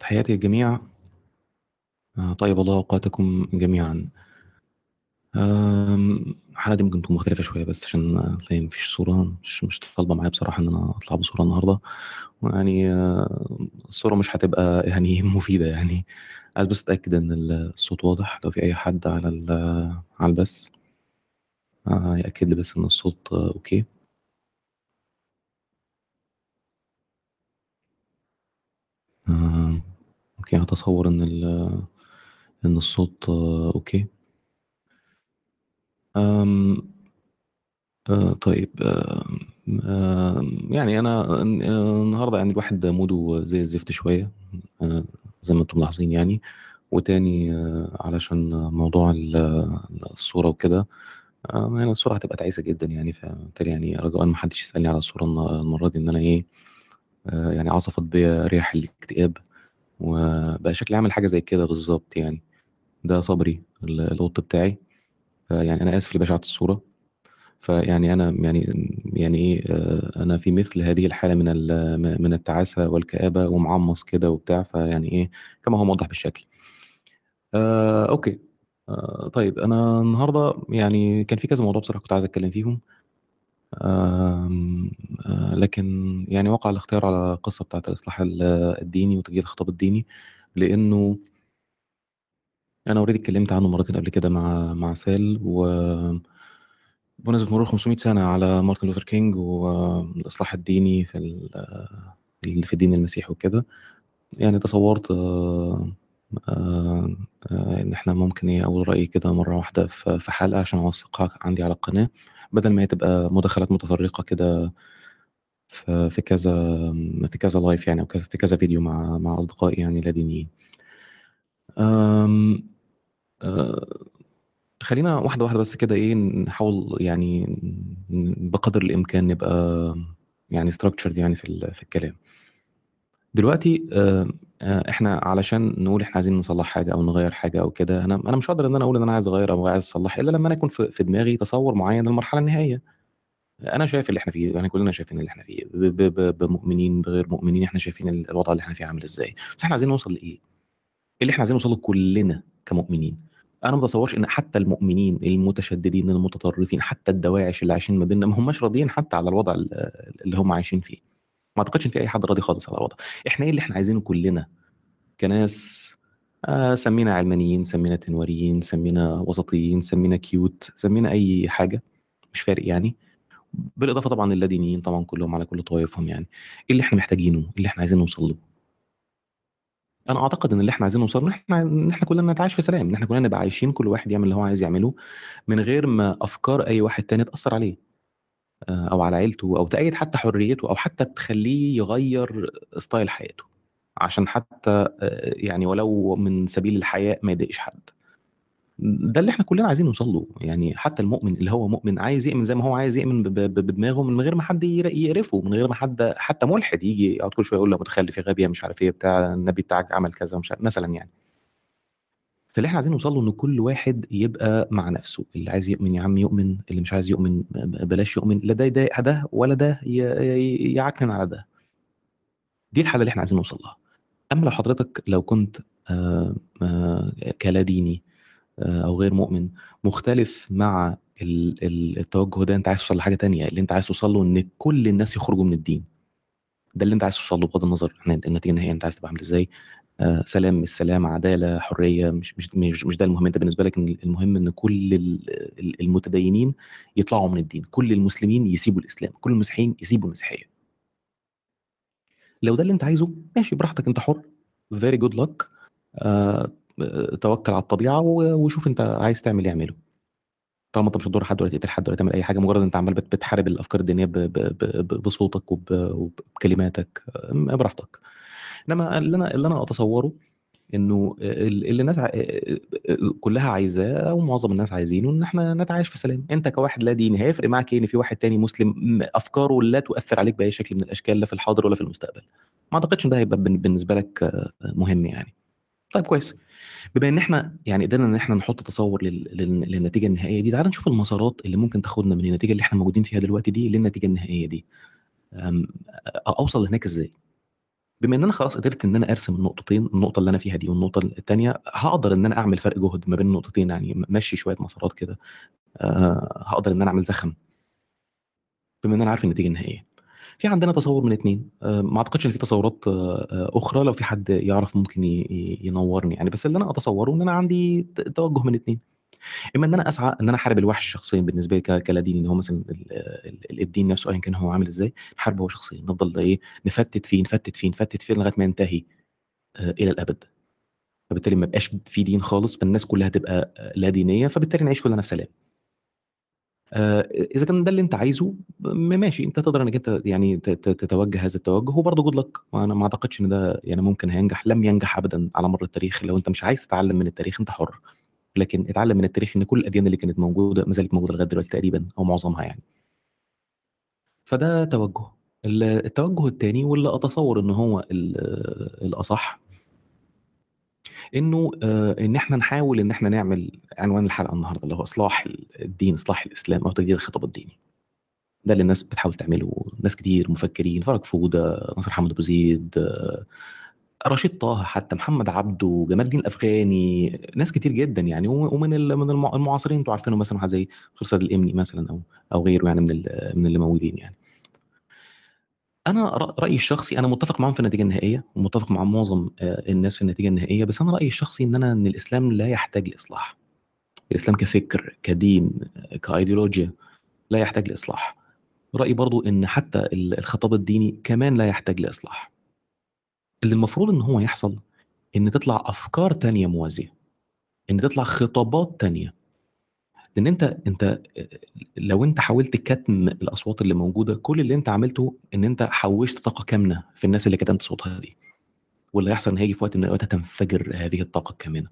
تحياتي للجميع آه، طيب الله أوقاتكم جميعا. الحلقة دي ممكن تكون مختلفة شوية بس عشان تلاقي مفيش صورة مش مش طالبة معايا بصراحة إن أنا أطلع بصورة النهاردة. ويعني آه، الصورة مش هتبقى يعني مفيدة يعني. عايز بس أتأكد إن الصوت واضح. لو في أي حد على على البث آه، يأكد لي بس إن الصوت أوكي. آه، okay هتصور إن ال- إن الصوت okay. آم، آه طيب آه يعني أنا النهاردة يعني الواحد mood ه زي الزفت شوية آه زي ما أنتم ملاحظين يعني. وتاني آه علشان موضوع ال- الصورة وكده آه يعني الصورة هتبقى تعيسة جدا يعني. فبالتالي يعني رجاء ما حدش يسألني على الصورة المرة دي إن أنا إيه يعني عصفت بيا رياح الاكتئاب. وبقى شكلي عامل حاجة زي كده بالظبط يعني. ده صبري ال- القط بتاعي. فيعني أنا آسف لبشاعة الصورة. فيعني أنا يعني يعني إيه آه، أنا في مثل هذه الحالة من من التعاسة والكآبة ومعمص كده وبتاع. فيعني إيه كما هو موضح بالشكل. آه، أوكي. آه، طيب أنا النهاردة يعني كان في كذا موضوع بصراحة كنت عايز أتكلم فيهم. آه، لكن يعني وقع الاختيار على القصة بتاعت الإصلاح ال- الديني وتجديد الخطاب الديني لأنه أنا already اتكلمت عنه مرتين قبل كده مع مع سال و بمناسبة مرور 500 سنة على مارتن لوثر كينج والإصلاح الديني في في الدين المسيحي وكده يعني تصورت آه، آه، إن إحنا ممكن إيه أقول رأيي كده مرة واحدة في حلقة عشان أوثقها عندي على القناة. بدل ما هي تبقى مداخلات متفرقة كده في كذا في كذا لايف يعني كذا- في كذا فيديو مع مع أصدقائي يعني لا دينيين. آه، خلينا واحدة واحدة بس كده إيه نحاول يعني بقدر الإمكان نبقى يعني structured يعني في في الكلام. دلوقتي آه، إحنا علشان نقول إحنا عايزين نصلح حاجة أو نغير حاجة أو كده أنا أنا مش هقدر إن أنا أقول إن أنا عايز أغير أو عايز أصلح إلا لما أنا يكون في دماغي تصور معين للمرحلة النهائية. أنا شايف اللي إحنا فيه يعني كلنا شايفين اللي إحنا فيه ب- ب- ب- بمؤمنين بغير مؤمنين إحنا شايفين ال- الوضع اللي إحنا فيه عامل إزاي. بس إحنا عايزين نوصل لإيه؟ إيه اللي إحنا عايزين نوصله كلنا كمؤمنين؟ أنا ما بتصورش إن حتى المؤمنين المتشددين المتطرفين حتى الدواعش اللي عايشين ما بيننا ما هماش راضيين حتى على الوضع ال- اللي هم عايشين فيه ما أعتقدش إن في أي حد راضي خالص على الوضع. إحنا إيه اللي إحنا عايزينه كلنا كناس؟ آه سمينا علمانيين سمينا تنواريين سمينا وسطيين سمينا كيوت سمينا أي حاجة. مش فارق يعني. بالإضافة طبعا للادينيين طبعا كلهم على كل طوائفهم يعني. إيه اللي إحنا محتاجينه؟ إيه اللي إحنا عايزين نوصل له؟ أنا أعتقد إن اللي إحنا عايزين نوصل له إحنا إن إحنا كلنا نتعايش في سلام إن إحنا كلنا نبقى عايشين كل واحد يعمل اللي هو عايز يعمله من غير ما أفكار أي واحد تاني تأثر عليه. آه، أو على عيلته أو تأيد حتى حريته أو حتى تخليه يغير ستايل حياته. عشان حتى آه، يعني ولو من سبيل الحياء ما يضايقش حد. ده اللي إحنا كلنا عايزين نوصل له. يعني حتى المؤمن اللي هو مؤمن عايز يؤمن زي ما هو عايز يؤمن بدماغه من غير ما حد يقرفه من غير ما حد حتى ملحد يجي يقعد كل شوية يقول له متخلف يا غبي يا مش عارف إيه بتاع النبي بتاعك عمل كذا ومش مثلا يعني. فاللي إحنا عايزين نوصل له إن كل واحد يبقى مع نفسه. اللي عايز يؤمن يا عم يؤمن اللي مش عايز يؤمن بلاش يؤمن. لا ده يضايق ده ولا ده يعكنن على ده. دي الحالة اللي إحنا عايزين نوصل لها. أما لو حضرتك لو كنت آه، آه، كلا ديني آه، أو غير مؤمن مختلف مع ال- ال- التوجه ده أنت عايز توصل لحاجة تانية. اللي أنت عايز توصل له إن كل الناس يخرجوا من الدين. ده اللي أنت عايز توصل له بغض النظر عن النتيجة النهائية أنت عايز تبقى عامل إزاي. سلام مش سلام عدالة حرية مش مش مش, مش ده المهم. انت بالنسبة لك المهم ان كل ال- ال- المتدينين يطلعوا من الدين. كل المسلمين يسيبوا الإسلام. كل المسيحيين يسيبوا المسيحية. لو ده اللي انت عايزه ماشي براحتك انت حر. very good لك توكل على الطبيعة وشوف انت عايز تعمل إيه اعمله. طالما انت مش هتضر حد ولا تقتل حد ولا تعمل أي حاجة مجرد انت عمال بت- بتحارب الأفكار الدينية بصوتك وب- وبكلماتك. آه، براحتك. إنما اللي أنا اللي أنا أتصوره إنه ال- اللي الناس ع- كلها عايزاه أو معظم الناس عايزينه إن إحنا نتعايش في سلام. أنت كواحد لا ديني هيفرق معاك إيه إن في واحد تاني مسلم؟ أفكاره لا تؤثر عليك بأي شكل من الأشكال لا في الحاضر ولا في المستقبل. ما أعتقدش إن ده هيبقى بالنسبة لك آه، مهم يعني. طيب كويس. بما إن إحنا يعني قدرنا إن إحنا نحط تصور لل... لل... للنتيجة النهائية دي تعال نشوف المسارات اللي ممكن تاخدنا من النتيجة اللي إحنا موجودين فيها دلوقتي دي للنتيجة النهائية دي. أوصل هناك إزاي؟ بما إن أنا خلاص قدرت إن أنا أرسم النقطتين، النقطة اللي أنا فيها دي والنقطة التانية، هاقدر إن أنا أعمل فرق جهد ما بين النقطتين يعني م أمشّي شوية مسارات كده آآ، هاقدر إن أنا أعمل زخم. بما إن أنا عارف النتيجة النهائية. في عندنا تصوُّر من 2 آآ، ما أعتقدش إن في تصوُّرات آآ، أخرى لو في حد يعرف ممكن ينوّرني يعني، بس اللي أنا أتصوّره إن أنا عندي توجُّه من 2 إما إن أنا أسعى إن أنا أحارب الوحش شخصيًا بالنسبة لي كلادين اللي هو مثلًا ال ال الدين نفسه أيًا كان هو عامل إزاي، نحاربه هو شخصيًا، نفضل إيه، نفتِّت فيه، نفتِّت فيه، نفتِّت فيه لغاية ما ينتهي آآ، إلى الأبد. فبالتالي ما يبقاش في دين خالص، فالناس كلّها تبقى لا دينية، فبالتالي نعيش كلّنا في سلام. آآ، إذا كان ده اللي أنت عايزه ماشي، أنت تقدر إنّك أنت يعني تتوجّه هذا التوجُّه وبرضه good luck وأنا ما أعتقدش إن ده يعني ممكن هينجح، لم ينجح أبدًا على مَر التاريخ، لو أنت مش عايز تتعلّم من التاريخ أنت حُر، لكن اتعلّم من التاريخ إن كل الأديان اللي كانت موجودة ما زالت موجودة لغاية دلوقتي تقريبًا أو معظمها يعني. فده توجُّه. ال التوجُّه التاني واللي أتصوّر إن هو ال الأصح إنه آآ، إن إحنا نحاول إن إحنا نعمل عنوان الحلقة النهارده اللي هو إصلاح ال الدين، إصلاح الإسلام أو تغيير الخطاب الديني. ده اللي الناس بتحاول تعمله، ناس كتير مفكّرين، فرج فودة، ناصر حامد أبو زيد، رشيد طه حتى، محمد عبده، جمال الدين الأفغاني، ناس كتير جدًا يعني ومن من الم المعاصرين أنتم عارفينهم مثلًا واحد زي دكتور سيد الإمني مثلًا أو أو غيره يعني من من اللي موجودين يعني. أنا ر رأيي الشخصي أنا متّفق معاهم في النتيجة النهائية، ومتّفق مع معظم آآ، الناس في النتيجة النهائية، بس أنا رأيي الشخصي إن أنا إن الإسلام لا يحتاج لإصلاح. الإسلام كفكر، كدين، كأيديولوجيا لا يحتاج لإصلاح. رأيي برضه إن حتى ال الخطاب الديني كمان لا يحتاج لإصلاح. اللي المفروض إن هو يحصل، إن تطلع أفكار تانية موازية، إن تطلع خطابات تانية. لإن أنت أنت آآ، لو أنت حاولت كتم الأصوات اللي موجودة، كل اللي أنت عملته إن أنت حوّشت طاقة كامنة في الناس اللي كتمت صوتها دي. واللي هيحصل إن هييجي في وقت من الأوقات هتنفجر هذه الطاقة الكامنة.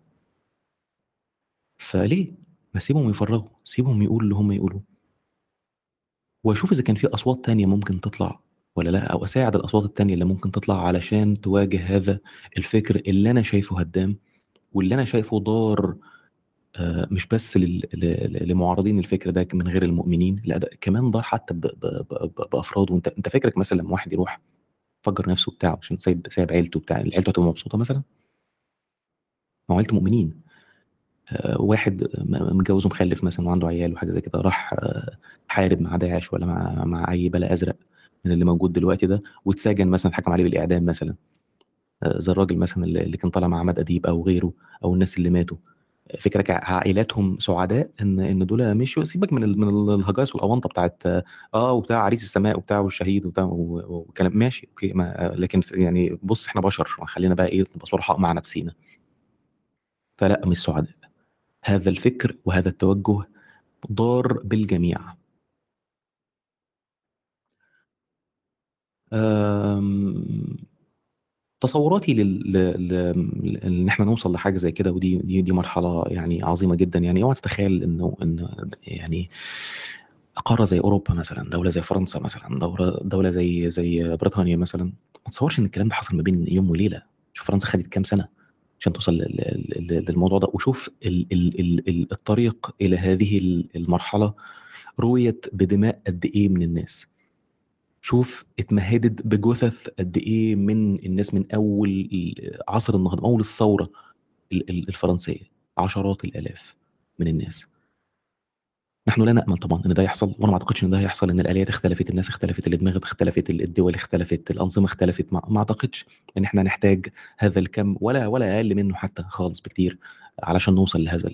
فليه؟ ما سيبهم يفرّغوا، سيبهم يقولوا اللي هم يقولوه. وأشوف إذا كان في أصوات تانية ممكن تطلع والّا لأ، أو أساعد الأصوات التانية اللي ممكن تطلع علشان تواجه هذا الفكر اللي أنا شايفه هدّام، واللي أنا شايفه ضار آآ، مش بس لمعارضين الفكر ده من غير المؤمنين، لأ ده كمان ضار حتى ب ب ب ب بأفراده، أنت فكرك مثلًا لمّا واحد يروح يفجّر نفسه وبتاع عشان سايب سايب عيلته وبتاع، عيلته هتبقى مبسوطة مثلًا؟ ما هو عيلته مؤمنين. آآ، واحد متجوّز ومخلّف مثلًا وعنده عيال وحاجة زي كده، راح حارب مع داعش والّا مع مع أي بلا أزرق من اللي موجود دلوقتي ده، واتسجن مثلًا اتحكم عليه بالإعدام مثلًا. آآ، زي الراجل مثلًا ال اللي كان طالع مع عماد أديب أو غيره، أو الناس اللي ماتوا. فكرك عائلاتهم سعداء إن إن دول مشيوا؟ سيبك من من ال الهجايص والأونطة بتاعة آه، وبتاع عريس السماء وبتاع والشهيد وبتاع وكلام ماشي أوكي، ما لكن يعني بُص إحنا بشر، خلّينا بقى إيه نبقى صُرحاء مع نفسينا. فلأ مش سعداء. هذا الفكر وهذا التوجُّه ضار بالجميع. تصوُّراتي لل إن إحنا نوصل لحاجة زي كده ودي دي دي مرحلة يعني عظيمة جدًا، يعني أوعى تتخيّل إنه إن يعني قارة زي أوروبا مثلًا، دولة زي فرنسا مثلًا، دورة دولة زي زي بريطانيا مثلًا، ما تتصوّرش إن الكلام ده حصل ما بين يوم وليلة. شوف فرنسا خدت كام سَنة عشان توصل للموضوع ده، وشوف ال ال ال ال الطريق إلى هذه ال المرحلة رويت بدماء قد إيه من الناس. شوف اتمهّدت بجُثث قد إيه من الناس من ال عصر النهضة، من أول الثورة ال ال الفرنسية، عشرات الآلاف من الناس. نحن لا نأمل طبعًا إن ده يحصل، وأنا ما أعتقدش إن ده هيحصل، لإن الآليات اختلفت، الناس اختلفت، الأدمغة اختلفت، ال الدول اختلفت، الأنظمة اختلفت، ما ما أعتقدش إن إحنا هنحتاج هذا الكَم ولا ولا أقل منه حتى خالص بكتير، علشان نوصل لهذا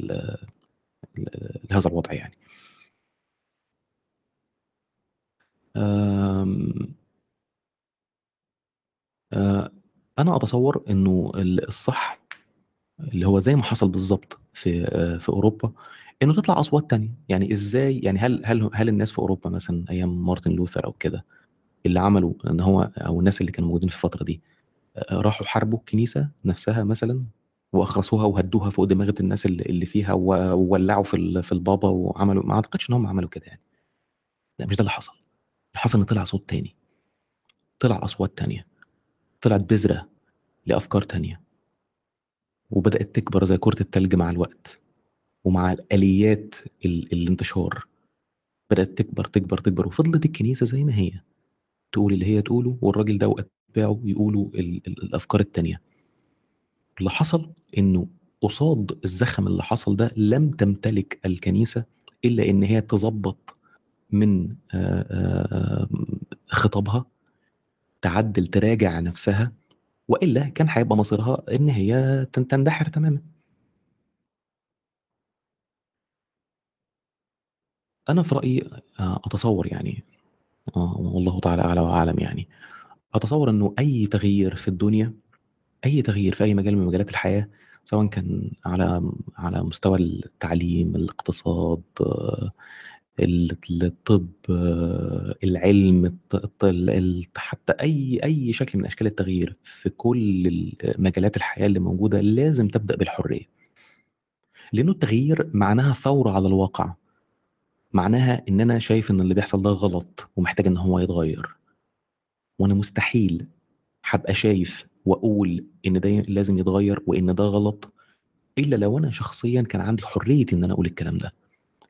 لهذا الوضع يعني. آآ، أنا أتصوّر إنه ال الصح اللي هو زي ما حصل بالضبط في آآ، في أوروبا، إنه تطلع أصوات تانية، يعني إزاي؟ يعني هل هل هل الناس في أوروبا مثلًا أيام مارتن لوثر أو كده، اللي عملوا إن هو أو الناس اللي كانوا موجودين في الفترة دي، آآ، راحوا حاربوا الكنيسة نفسها مثلًا وأخرسوها وهدّوها فوق دماغة الناس ال اللي فيها وولّعوا في في البابا وعملوا ما أعتقدش إن هم عملوا كده يعني. لأ مش ده اللي حصل، حصل إن طلع صوت تاني. طلع أصوات تانية، طلعت بذرة لأفكار تانية. وبدأت تكبر زي كرة التلج مع الوقت، ومع الآليات ال الانتشار، بدأت تكبر، تكبر، تكبر، وفضلت الكنيسة زي ما هي، تقول اللي هي تقوله والراجل ده وقت يتباعوا يقولوا ال ال الأفكار التانية. اللي حصل إنه قصاد الزخم اللي حصل ده لم تمتلك الكنيسة إلا إن هي تضبّط من آآ آآ خطابها، تعدّل تراجع نفسها، وإلا كان هيبقى مصيرها إن هي تن تندحر تمامًا. أنا في رأيي آآ أتصوّر يعني آه، والله تعالى أعلى وأعلم يعني، أتصوّر إنه أي تغيير في الدنيا، أي تغيير في أي مجال من مجالات الحياة، سواءً كان على على مستوى التعليم، الاقتصاد، ال الطب، العلم، حتى أي أي شكل من أشكال التغيير في كل ال مجالات الحياة اللي موجودة لازم تبدأ بالحرية. لإنه التغيير معناها ثورة على الواقع. معناها إن أنا شايف إن اللي بيحصل ده غلط ومحتاج إن هو يتغيّر. وأنا مستحيل هابقى شايف وأقول إن ده لازم يتغيّر وإن ده غلط، إلا لو أنا شخصيًا كان عندي حرية إن أنا أقول الكلام ده.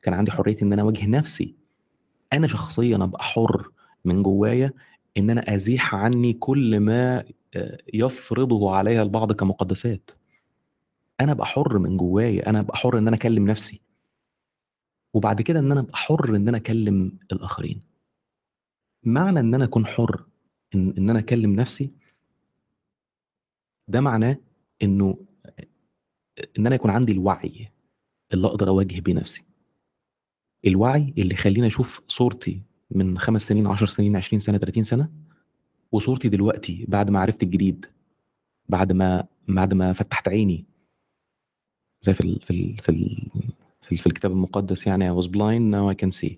كان عندي حرية إن أنا أواجه نفسي. أنا شخصيًا أبقى حُر من جوايا إن أنا أزيح عني كل ما آآ يفرضه عليَّ البعض كمقدسات. أنا أبقى حُر من جوايا، أنا أبقى حُر إن أنا أكلّم نفسي. وبعد كده إن أنا أبقى حُر إن أنا أكلّم الآخرين. معنى إن أنا أكون حُر إن إن أنا أكلّم نفسي ده معناه إنه إن أنا يكون عندي الوعي اللي أقدر أواجه بيه نفسي. الوعي اللي يخلّيني أشوف صورتي من 5 سنين، 10 سنين، 20 سنة، 30 سنة، وصورتي دلوقتي بعد ما عرفت الجديد، بعد ما بعد ما فتّحت عيني. زي في ال في ال في ال في ال في الكتاب المقدس يعني I was blind now I can see.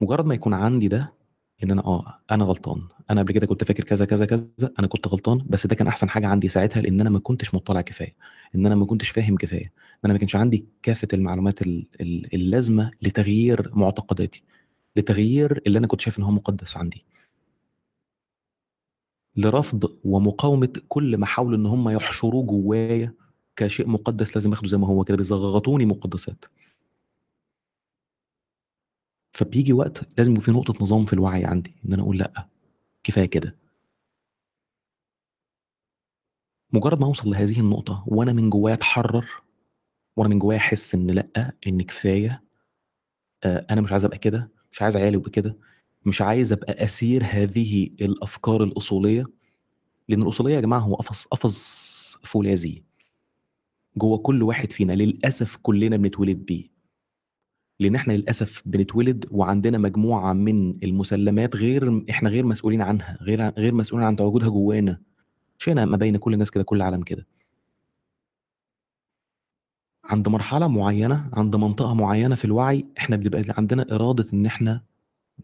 مجرّد ما يكون عندي ده، إن أنا آه، أنا غلطان، أنا قبل كده كنت فاكر كذا، كذا، كذا، أنا كنت غلطان، بس ده كان أحسن حاجة عندي ساعتها لإن أنا ما كنتش مُطّلع كفاية، إن أنا ما كنتش فاهم كفاية، إن أنا ما كانش عندي كافة المعلومات ال ال اللازمة لتغيير معتقداتي، لتغيير اللي أنا كنت شايف إن هو مُقدّس عندي. لرفض ومقاومة كل ما حاولوا إن هم يحشروه جوايا كشيء مُقدّس لازم آخده زي ما هو كده، بيزغطوني مقدسات. فبييجي وقت لازم يبقى في نقطة نظام في الوعي عندي، إن أنا أقول لأ، كفاية كده. مجرّد ما أوصل لهذه النقطة وأنا من جوايا أتحرّر، وأنا من جوايا أحس إن لأ، إن كفاية آآ أنا مش عايز أبقى كده، مش عايز عيالي يبقوا كده، مش عايز أبقى أسير هذه الأفكار الأصولية، لإن الأصولية يا جماعة هو قفص قفص فولاذي. جوّه كل واحد فينا، للأسف كلّنا بنتولد بيه. لإن إحنا للأسف بنتولد وعندنا مجموعة من المسلّمات غير إحنا غير مسؤولين عنها، غير غير مسؤولين عن تواجدها جوانا. شئنا أم أبينا كل الناس كده، كل العالم كده. عند مرحلة معيّنة، عند منطقة معيّنة في الوعي، إحنا بيبقى عندنا إرادة إن إحنا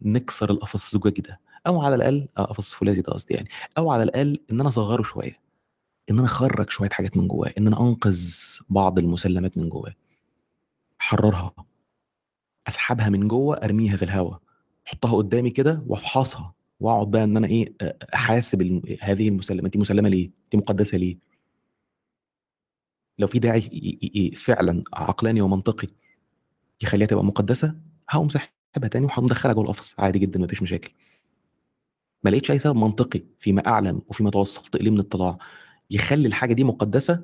نكسر القفص الزجاجي ده، أو على الأقل آه قفص الفولاذي ده قصدي يعني، أو على الأقل إن أنا أصغّره شوية، إن أنا أخرّج شوية حاجات من جوّاه، إن أنا أنقذ بعض المسلّمات من جوّاه. أحرّرها. أسحبها من جوّه أرميها في الهوا، أحطها قدّامي كده وأفحصها، وأقعد بقى إيه، أ أحاسب ال هذه المسلّمات دي مسلّمة ليه، دي مقدسة ليه؟ لو في داعي فعلًا عقلاني ومنطقي يخلّيها تبقى مقدسة، هاقوم ساحبها تاني وهاقوم مدخّلها جوّه القفص عادي جدًا ما فيش مشاكل. ما لقيتش أي سبب منطقي فيما أعلم وفيما توصلت إليه من اطلاع يخلّي الحاجة دي مقدسة، أ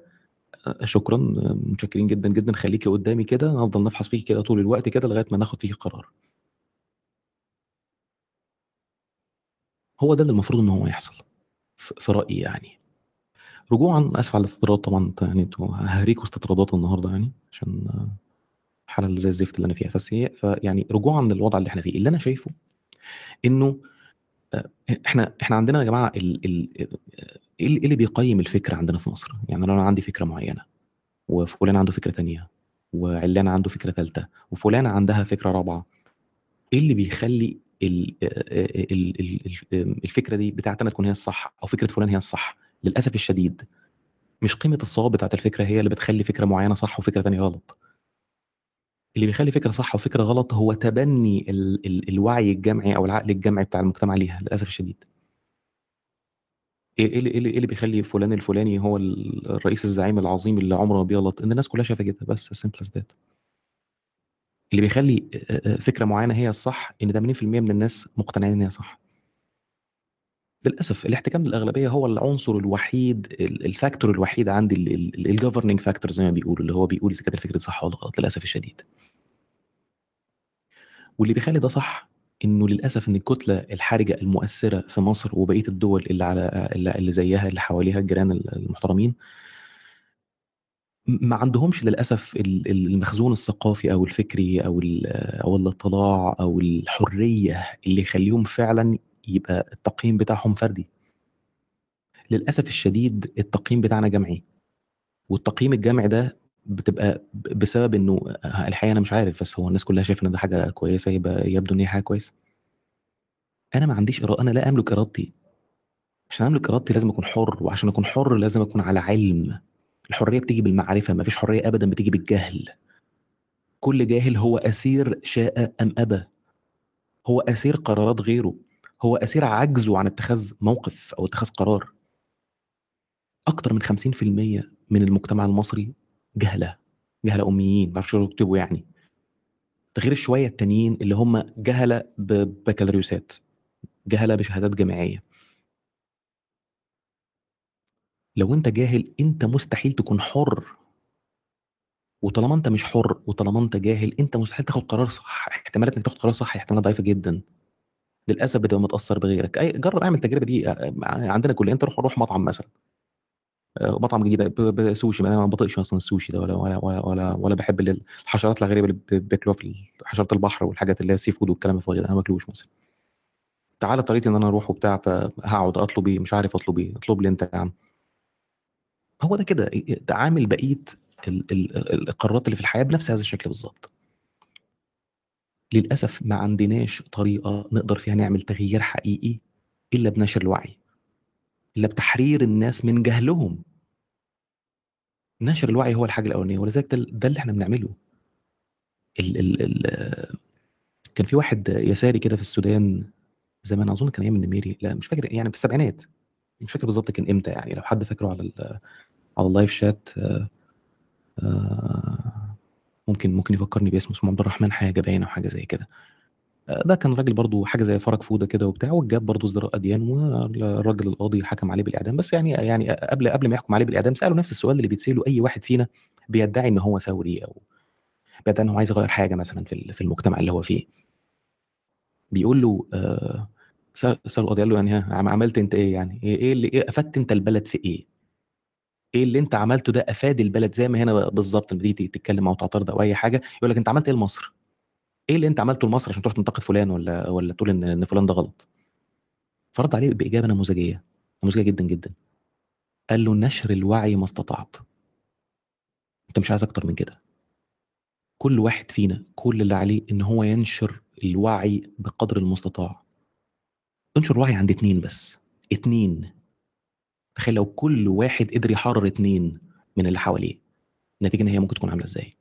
شكرًا، متشكرين جدًا، جدًا، خليكِ قدّامي كده، هنفضل نفحص فيكِ كده طول الوقت كده لغاية ما ناخد فيكِ قرار. هو ده اللي المفروض إن هو يحصل، في رأيي يعني. رجوعًا آسف على الاستطراد طبعًا يعني هاهريكم استطرادات النهارده يعني، عشان الحالة اللي زي الزفت اللي أنا فيها، بس فيعني رجوعًا للوضع اللي إحنا فيه، اللي أنا شايفه إنه أ إحنا إحنا عندنا يا آآ إيه ال إيه اللي بيقيّم الفكر عندنا في مصر؟ يعني لو أنا عندي فكرة معيّنة، وفلان عنده فكرة تانية، وعلّان عنده فكرة تالتة، وفلانة عندها فكرة رابعة، إيه اللي بيخلّي ال آآ ال ال الف آمم الفكرة دي بتاعتي أنا تكون هي الصح أو فكرة فلان هي الصح؟ للأسف الشديد مش قيمة الصواب بتاعة الفكرة هي اللي بتخلّي فكرة معيّنة صح وفكرة تانية غلط. اللي بيخلّي فكرة صح وفكرة غلط هو تبني ال ال الوعي الجمعي أو العقل الجمعي بتاع المجتمع ليها للأسف الشديد. إيه إيه اللي إيه اللي إيه اللي بيخلّي فلان الفلاني هو ال الرئيس الزعيم العظيم اللي عمره ما بيغلط؟ إن الناس كلّها شايفة كده بس simple as that. اللي بيخلّي فكرة معيّنة هي الصح إن 80% من الناس مقتنعين إن هي صح. للأسف الاحتكام للأغلبية هو العنصر الوحيد ال- ال factor الوحيد عندي ال governing factor زي ما بيقولوا اللي هو بيقول إذا كانت الفكرة صح ولا غلط للأسف الشديد واللي بيخلي ده صح إنه للأسف إن الكتلة الحرجة المؤثرة في مصر وبقية الدول اللي على اللي زيها اللي حواليها الجيران المحترمين ما عندهمش للأسف ال- ال- المخزون الثقافي أو الفكري أو أو الاطلاع أو الحرية اللي يخليهم فعلا يبقى التقييم بتاعهم فردي. للأسف الشديد التقييم بتاعنا جمعي والتقييم الجمعي ده بتبقى بسبب إنه الحقيقة أنا مش عارف بس هو الناس كلها شايفة إن ده حاجة كويسة يبقى يبدو إن هي حاجة كويسة. أنا ما عنديش إرادة أنا لا أملك إرادتي. عشان أملك إرادتي لازم أكون حر وعشان أكون حر لازم أكون على علم. الحرية بتيجي بالمعرفة ما فيش حرية ابدا بتيجي بالجهل. كل جاهل هو أسير شاء أم أبى. هو أسير قرارات غيره. هو أسير عجزه عن اتخاذ موقف أو اتخاذ قرار. أكتر من 50% من المجتمع المصري جهلة جهلة أميين ما بيعرفوش يكتبوا يعني. غير الشويه التانيين اللي هم جهلة ببكالوريوسات جهلة بشهادات جامعية. لو أنت جاهل أنت مستحيل تكون حر. وطالما أنت مش حر وطالما أنت جاهل أنت مستحيل تاخد قرار صح احتمالات إنك تاخد قرار صح احتمالات ضعيفه جدا. للأسف بتبقى متأثر بغيرك. أي جرب اعمل التجربة دي آه، عندنا كلنا أنت روح روح مطعم مثلا. آه، مطعم جديد سوشي أنا ما بطيقش أصلا السوشي ده ولا ولا ولا ولا, ولا بحب ال- الحشرات الغريبة اللي بياكلوها في حشرات البحر والحاجات اللي هي seafood والكلام الفاضي ده أنا ما باكلوش مثلا. تعالى طريقتي إن أنا أروح وبتاع فهقعد أطلب إيه؟ مش عارف أطلب إيه اطلب لي أنت يا عم. هو ده كده تعامل بقية ال- ال- القرارات اللي في الحياة بنفس هذا الشكل بالظبط للأسف ما عندناش طريقة نقدر فيها نعمل تغيير حقيقي إلا بنشر الوعي. إلا بتحرير الناس من جهلهم. نشر الوعي هو الحاجة الأولانية ولذلك ده, ده اللي إحنا بنعمله. ال ال ال كان في واحد يساري كده في السودان زمان أظن كان أيام النميري لا مش فاكر يعني في السبعينات. مش فاكر بالظبط كان إمتى يعني لو حد فاكره على ال- على اللايف شات آه، آه، ممكن ممكن يفكرني باسمه اسمه عبد الرحمن حاجة باين أو حاجة زي كده. ده كان راجل برضو حاجة زي فرج فودة كده وبتاع وجاب برضو ازدراء أديان والراجل القاضي حكم عليه بالإعدام. بس يعني يعني قبل قبل ما يحكم عليه بالإعدام ساله نفس السؤال اللي بيتسأله أي واحد فينا بيدعي إن هو ثوري أو بيدعي إن هو عايز يغير حاجة مثلا في في المجتمع اللي هو فيه. بيقول له آه سأل سأل القاضي قال له يعني ها عم- عملت أنت إيه يعني؟ إيه إيه اللي إيه أفدت أنت البلد في إيه؟ إيه اللي أنت عملته ده أفاد البلد زي ما هنا بالظبط؟ لما تيجي تتكلم أو تعترض أو أي حاجة يقول لك أنت عملت إيه لمصر؟ إيه اللي أنت عملته لمصر عشان تروح تنتقد فلان ولا ولا تقول إن إن فلان ده غلط؟ فرد عليه بإجابة نموذجية نموذجية جدا جدا. قال له نشر الوعي ما استطعت. أنت مش عايز أكتر من كده. كل واحد فينا كل اللي عليه إن هو ينشر الوعي بقدر المستطاع. انشر وعي عند اتنين بس. اتنين. تخيل لو كل واحد قدر يحرر اتنين من اللي حواليه. النتيجه إن هي ممكن تكون عاملة إزاي؟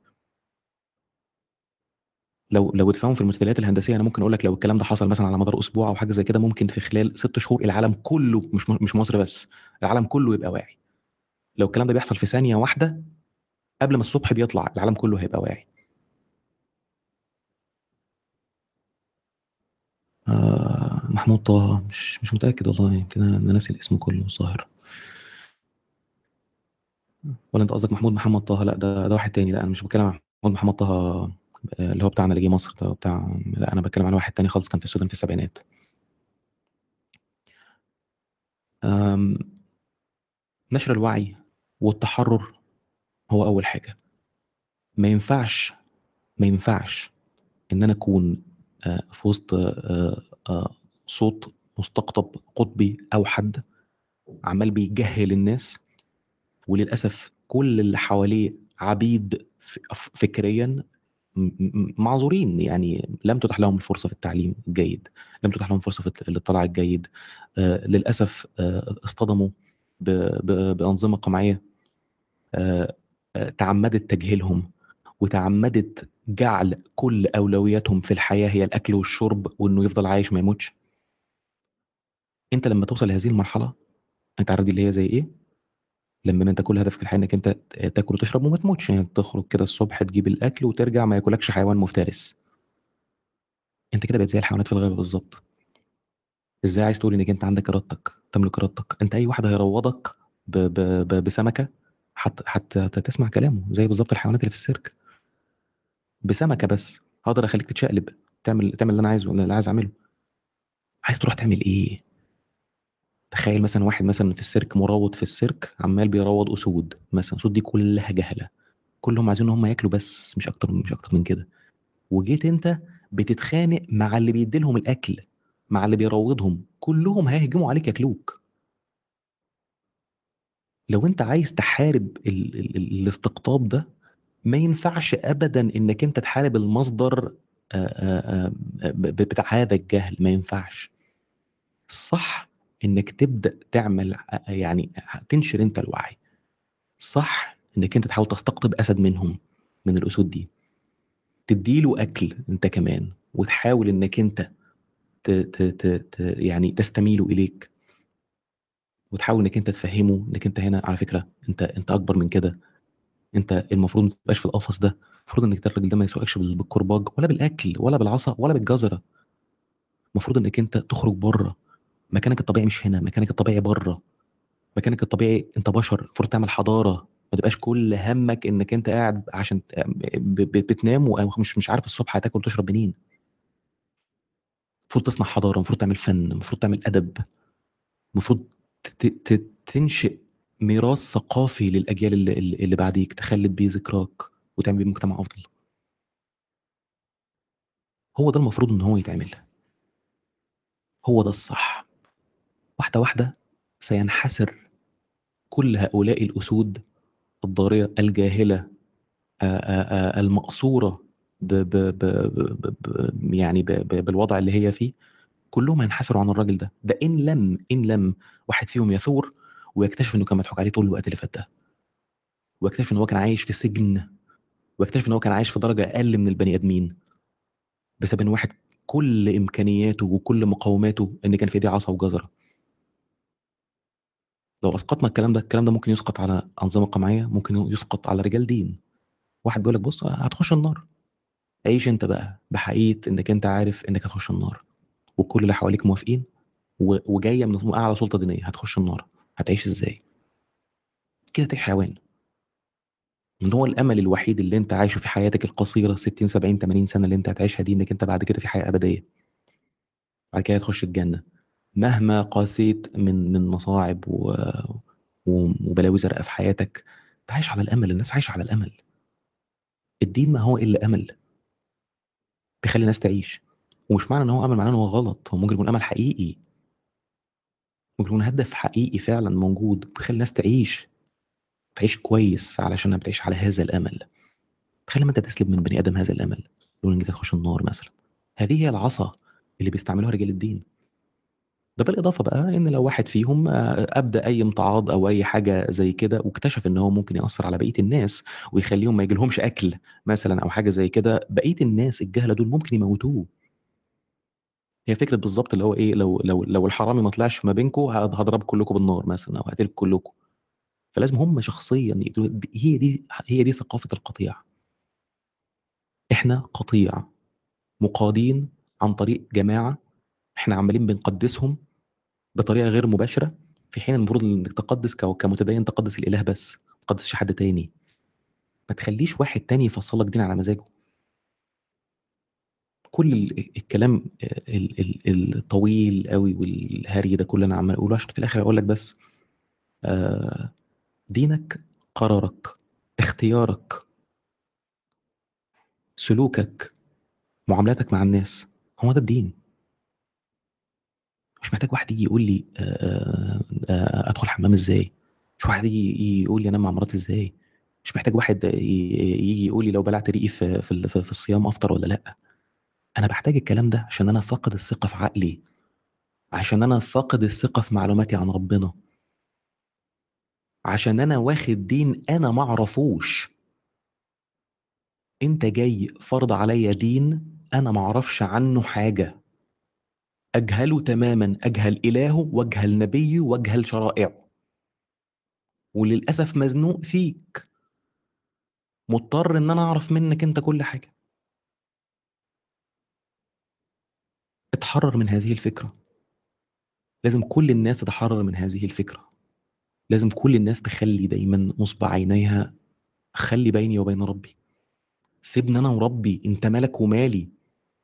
لو لو اتفهم في المثلثات الهندسية أنا ممكن أقول لك لو الكلام ده حصل مثلا على مدار أسبوع أو حاجة زي كده ممكن في خلال ست شهور العالم كله مش مش مصر بس العالم كله يبقى واعي. لو الكلام ده بيحصل في ثانية واحدة قبل ما الصبح بيطلع العالم كله هيبقى واعي. آه محمود طه مش مش متأكد والله يمكن أنا ناسي الاسم كله الظاهر ولا أنت قصدك محمود محمد طه؟ لا ده ده واحد تاني لا أنا مش بتكلم عن محمود محمد طه. اللي هو بتاعنا اللي جه مصر ده بتاع لا أنا بتكلم عن واحد تاني خالص كان في السودان في السبعينات. نشر الوعي والتحرر هو أول حاجة. ما ينفعش ما ينفعش إن أنا أكون آه، في وسط آه، آه، صوت مستقطب قطبي أو حد عمال بيجهل الناس وللأسف كل اللي حواليه عبيد فكريا معذورين. يعني لم تتح لهم الفرصة في التعليم الجيد لم تتح لهم فرصة في الاطلاع الجيد. آه، للأسف آه، اصطدموا بأنظمة قمعية. آه، تعمدت تجهيلهم وتعمدت جعل كل أولوياتهم في الحياة هي الأكل والشرب وإنه يفضل عايش ما يموتش. أنت لما توصل لهذه المرحلة أنت عارف دي اللي هي زي إيه؟ لما انت كل هدفك في الحياة انك انت تاكل وتشرب وما تموتش يعني تخرج كده الصبح تجيب الأكل وترجع ما ياكلكش حيوان مفترس. انت كده بقيت زي الحيوانات في الغابة بالظبط. إزاي عايز تقول انك انت عندك ارادتك تملك ارادتك؟ انت أي واحد هيروضك ب... ب... ب... بسمكة حتى حتى تسمع كلامه زي بالظبط الحيوانات اللي في السيرك. بسمكة بس هقدر أخليك تتشقلب تعمل تعمل اللي أنا عايزه اللي عايز أعمله. عايز تروح تعمل إيه؟ تخيل مثلا واحد مثلا في السيرك مروض في السيرك عمال بيروض أسود مثلا الأسود دي كلها جهلة. كلهم عايزين إن هم ياكلوا بس مش أكتر مش أكتر من كده. وجيت أنت بتتخانق مع اللي بيديلهم الأكل مع اللي بيروضهم. كلهم هيهجموا عليك ياكلوك. لو أنت عايز تحارب ال ال ال الاستقطاب ده ما ينفعش ابدا إنك أنت تحارب المصدر آآ آآ بتاع هذا الجهل. ما ينفعش. الصح إنك تبدأ تعمل يعني تنشر أنت الوعي. صح إنك أنت تحاول تستقطب أسد منهم من الأسود دي. تديله أكل أنت كمان وتحاول إنك أنت ت ت ت ت يعني تستميله إليك. وتحاول إنك أنت تفهمه إنك أنت هنا على فكرة أنت أنت أكبر من كده. أنت المفروض ما تبقاش في القفص ده. المفروض إنك الراجل ده ما يسوقكش بالكرباج ولا بالأكل ولا بالعصا ولا بالجزرة. المفروض إنك أنت تخرج برة. مكانك الطبيعي مش هنا مكانك الطبيعي بره. مكانك الطبيعي أنت بشر المفروض تعمل حضارة. ما تبقاش كل همك إنك أنت قاعد عشان بتنام ومش مش عارف الصبح هتاكل وتشرب منين. المفروض تصنع حضارة المفروض تعمل فن المفروض تعمل أدب. المفروض تنشئ ميراث ثقافي للأجيال اللي, اللي بعديك تخلد بيه ذكراك وتعمل بيه مجتمع أفضل. هو ده المفروض إن هو يتعمل. هو ده الصح. واحدة واحدة سينحسر كل هؤلاء الأسود الضارية الجاهلة المقصورة ب ب ب ب يعني بالوضع اللي هي فيه كلهم هينحسروا عن الراجل ده. ده إن لم إن لم واحد فيهم يثور ويكتشف إنه كان مضحوك عليه طول الوقت اللي فات ده. ويكتشف إن هو كان عايش في سجن ويكتشف إن هو كان عايش في درجة أقل من البني آدمين بسبب إن واحد كل إمكانياته وكل مقوماته إن كان في إيديه عصا وجزرة. لو أسقطنا الكلام ده الكلام ده ممكن يسقط على أنظمة قمعية ممكن يسقط على رجال دين. واحد بيقول لك بص هتخش النار. عيش أنت بقى بحقيقة إنك أنت عارف إنك هتخش النار. وكل اللي حواليك موافقين وجاية من أعلى سلطة دينية هتخش النار. هتعيش إزاي؟ كده تعيش حيوان. ان هو الأمل الوحيد اللي أنت عايشه في حياتك القصيرة 60 70 80 سنة اللي أنت هتعيشها دي إنك أنت بعد كده في حياة أبدية؟ بعد كده تخش الجنة. مهما قاسيت من من مصاعب. وبلاوي زرقاء في حياتك أنت عايش على الأمل الناس عايشة على الأمل. الدين ما هو إلا أمل. بيخلي الناس تعيش. ومش معنى إن هو أمل معناه إن هو غلط. هو ممكن يكون أمل حقيقي. ممكن يكون هدف حقيقي فعلا موجود بيخلي الناس تعيش. تعيش كويس علشان بتعيش على هذا الأمل. تخيل لما أنت تسلب من بني آدم هذا الأمل. لو انك تخش النار مثلا. هذه هي العصا اللي بيستعملوها رجال الدين. ده بالإضافة بقى إن لو واحد فيهم أبدأ أي امتعاض أو أي حاجة زي كده واكتشف إن هو ممكن يأثر على بقية الناس ويخليهم ما يجيلهمش أكل مثلا أو حاجة زي كده بقية الناس الجهلة دول ممكن يموتوه. هي فكرة بالظبط اللي هو إيه لو لو لو الحرامي ما طلعش ما بينكم هضربكم كلكم بالنار مثلا أو هقتلكم كلكم. فلازم هم شخصيا هي دي هي دي ثقافة القطيع. إحنا قطيع مقادين عن طريق جماعة إحنا عمالين بنقدسهم بطريقة غير مباشرة في حين المفروض إنك تقدس كمتدين تقدس الإله بس ما تقدسش حد تاني. ما تخليش واحد تاني يفصل لك دين على مزاجه. كل الكلام الطويل قوي والهري ده كله أنا عمال أقوله عشان في الآخر أقول لك بس دينك قرارك اختيارك سلوكك معاملاتك مع الناس هو ده الدين. مش محتاج واحد يجي يقول لي أدخل حمام إزاي؟ مش واحد يجي يقول لي أنام مع مراتي إزاي؟ مش محتاج واحد يجي يقول لي لو بلعت ريقي في, في, في الصيام أفطر ولا لأ؟ أنا بحتاج الكلام ده عشان أنا فاقد الثقة في عقلي. عشان أنا فاقد الثقة في معلوماتي عن ربنا. عشان أنا واخد دين أنا ما أعرفوش. أنت جاي فرض عليا دين أنا ما أعرفش عنه حاجة. أجهله تماما أجهل إلهه وأجهل نبيه وأجهل شرائعه. وللأسف مزنوق فيك. مضطر إن أنا أعرف منك أنت كل حاجة. اتحرر من هذه الفكرة. لازم كل الناس تتحرر من هذه الفكرة. لازم كل الناس تخلي دايما نصب عينيها. خلي بيني وبين ربي. سيبني أنا وربي. أنت مالك ومالي.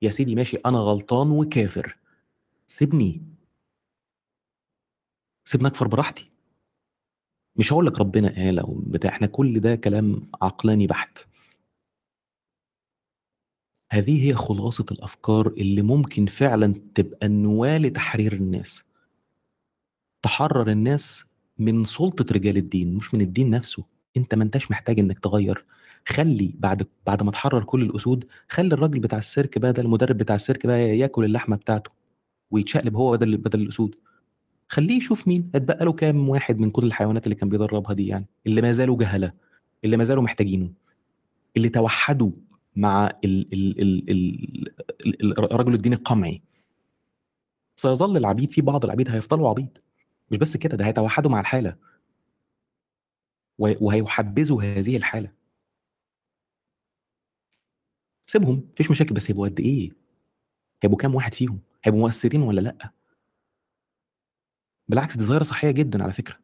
يا سيدي ماشي. أنا غلطان وكافر. سيبني. سيبني أكفر براحتي. مش هقول لك ربنا قال أو بتاع إحنا كل ده كلام عقلاني بحت. هذه هي خلاصة الأفكار اللي ممكن فعلا تبقى النواة لتحرير الناس. تحرر الناس من سلطة رجال الدين مش من الدين نفسه. أنت ما أنتش محتاج إنك تغير. خلي بعد بعد ما تحرر كل الأسود خلي الراجل بتاع السيرك بقى ده المدرب بتاع السيرك بقى ياكل اللحمة بتاعته. ويتشقلب هو بدل بدل الأسود. خليه يشوف مين؟ اتبقى له كام واحد من كل الحيوانات اللي كان بيدربها دي يعني اللي ما زالوا جهلة اللي ما زالوا محتاجينه. اللي توحدوا مع ال ال ال ال ال رجل الدين القمعي. سيظل العبيد في بعض العبيد هيفضلوا عبيد. مش بس كده ده هيتوحدوا مع الحالة. وهيحبذوا هذه الحالة. سيبهم مفيش مشاكل بس هيبقوا قد إيه؟ هيبقوا كام واحد فيهم؟ هيبقوا مؤثرين ولا لأ؟ بالعكس دي ظاهرة صحية جدا على فكرة.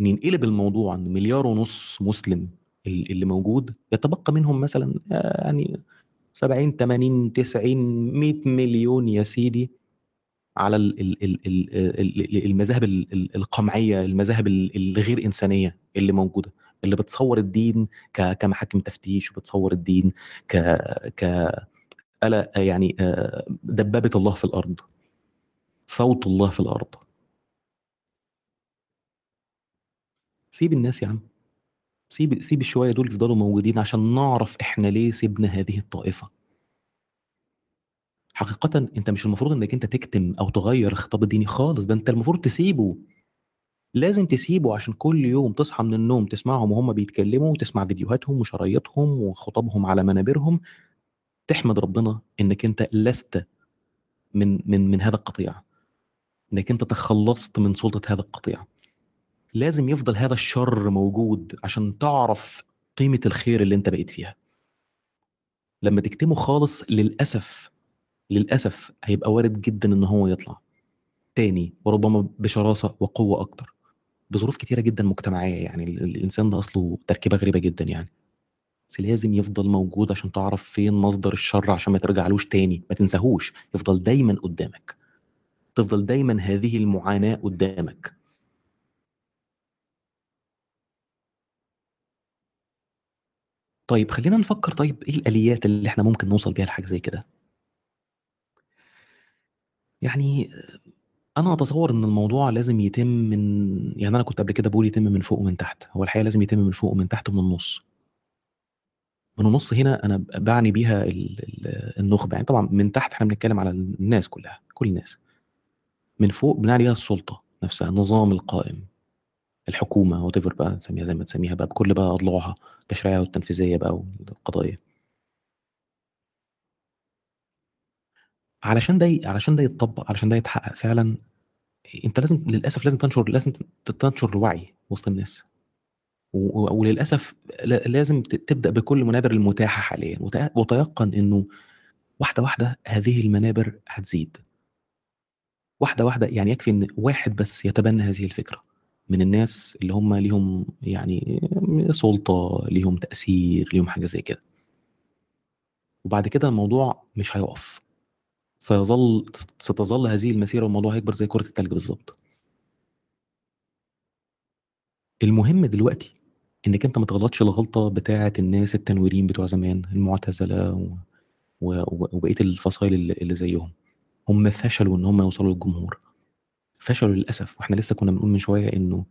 ننقلب الموضوع ان مليار ونص مسلم اللي موجود يتبقى منهم مثلا يعني 70 80 90 100 مليون يا سيدي على المذاهب القمعية المذاهب الغير إنسانية اللي موجودة اللي بتصور الدين كمحاكم تفتيش وبتصور الدين ك ك ألا يعني دبابة الله في الأرض. صوت الله في الأرض. سيب الناس يا عم. سيب سيب الشويه دول يفضلوا موجودين عشان نعرف إحنا ليه سيبنا هذه الطائفة. حقيقة أنت مش المفروض إنك أنت تكتم أو تغير الخطاب الديني خالص. ده أنت المفروض تسيبه. لازم تسيبه عشان كل يوم تصحى من النوم تسمعهم وهم بيتكلموا وتسمع فيديوهاتهم وشرايطهم وخطابهم على منابرهم. تحمد ربنا إنك أنت لست من من من هذا القطيع. إنك أنت تخلصت من سلطة هذا القطيع. لازم يفضل هذا الشر موجود عشان تعرف قيمة الخير اللي أنت بقيت فيها. لما تكتمه خالص للأسف للأسف هيبقى وارد جدا إن هو يطلع. تاني وربما بشراسة وقوة أكتر. بظروف كتيرة جدا مجتمعية يعني الإنسان ده أصله تركيبة غريبة جدا يعني. بس لازم يفضل موجود عشان تعرف فين مصدر الشر عشان ما ترجعلوش تاني ما تنساهوش يفضل دايما قدامك. تفضل دايما هذه المعاناة قدامك. طيب خلينا نفكر طيب إيه الآليات اللي إحنا ممكن نوصل بيها لحاجة زي كده؟ يعني أنا أتصور إن الموضوع لازم يتم من يعني أنا كنت قبل كده بقول يتم من فوق ومن تحت هو الحقيقة لازم يتم من فوق ومن تحت ومن النص. من النص هنا أنا بعني بيها النخبة. يعني طبعا من تحت إحنا بنتكلم على الناس كلها كل الناس. من فوق بنعني بيها السلطة نفسها النظام القائم. الحكومة وات بقى تسميها زي ما تسميها بقى بكل بقى أضلاعها التشريعيه والتنفيذية بقى والقضايا. علشان ده علشان ده يتطبق علشان ده يتحقق فعلا أنت لازم للأسف لازم تنشر لازم تنشر الوعي وسط الناس. وللأسف لازم تبدأ بكل المنابر المتاحة حاليا. وتيقن إنه واحدة واحدة هذه المنابر هتزيد. واحدة واحدة يعني يكفي إن واحد بس يتبنى هذه الفكرة. من الناس اللي هم ليهم يعني سلطة ليهم تأثير ليهم حاجة زي كده. وبعد كده الموضوع مش هيقف. سيظل ستظل هذه المسيرة والموضوع هيكبر زي كرة التلج بالظبط. المهم دلوقتي إنك أنت ما تغلطش الغلطة بتاعة الناس التنويرين بتوع زمان المعتزلة و... و... وبقية الفصائل اللي, زيهم. هم فشلوا إن هم يوصلوا للجمهور. فشلوا للأسف. وإحنا لسه كنا بنقول من شوية إنه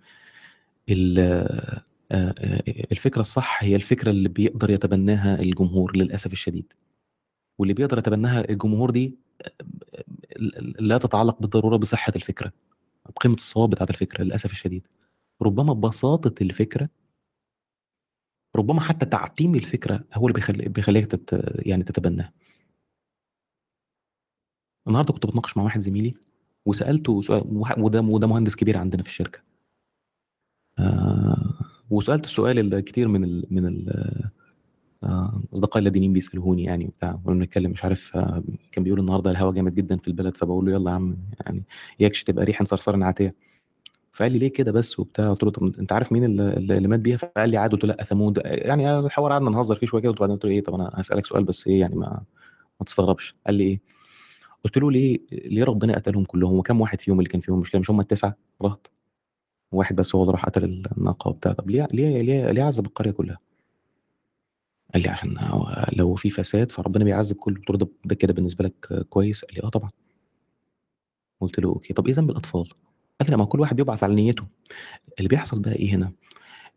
الفكرة الصح هي الفكرة اللي بيقدر يتبناها الجمهور للأسف الشديد. واللي بيقدر يتبناها الجمهور دي لا تتعلق بالضرورة بصحة الفكرة بقيمة الصواب بتاعت الفكرة للأسف الشديد. ربما بساطة الفكرة ربما حتى تعتيم الفكرة هو اللي بيخلي بيخليك تت يعني تتبناها النهارده كنت بتناقش مع واحد زميلي وسألته سؤال وده وده مهندس كبير عندنا في الشركة آه وسألت السؤال اللي كتير من ال من ال آه، أصدقائي اللادينيين بيسألوني يعني وبتاع كنا بنتكلم مش عارف آه، كان بيقول النهارده الهوا جامد جدًا في البلد، فباقول له: "يالّا يا عم يعني إياكش تبقى ريح صرصار عاتية." فقال لي: "ليه كده بس؟" وبتاع، قُلت له: "طب أنت عارف مين ال ال اللي مات بيها؟" فقال لي: "عاد." قُلت له: "لأ ثمود." يعني الحوار قعدنا نهزر فيه شوية كده وبعدين قُلت له: "إيه طب أنا هاسألك سؤال بس إيه يعني ما ما تستغربش." قال لي: "إيه؟" قُلت له: "ليه ليه ربنا قتلهم كلّهم وكام واحد فيهم اللي كان فيهم مشكلة مش هم ال9 رهط؟ واحد بس هو اللي راح قتل الناقة وبتاع، طب ليه ليه ليه ليه عذّب القرية كلّها؟" قال لي: "عشان لو في فساد فربنا بيعذّب كلّه." قُلت له: "ده ده كده بالنسبة لك كويس؟" قال لي: "آه طبعًا." قُلت له: "أوكي، طب إيه ذنب الأطفال؟" لي: "ما هو كل واحد بيبعث على نيّته." اللي بيحصل بقى إيه هنا،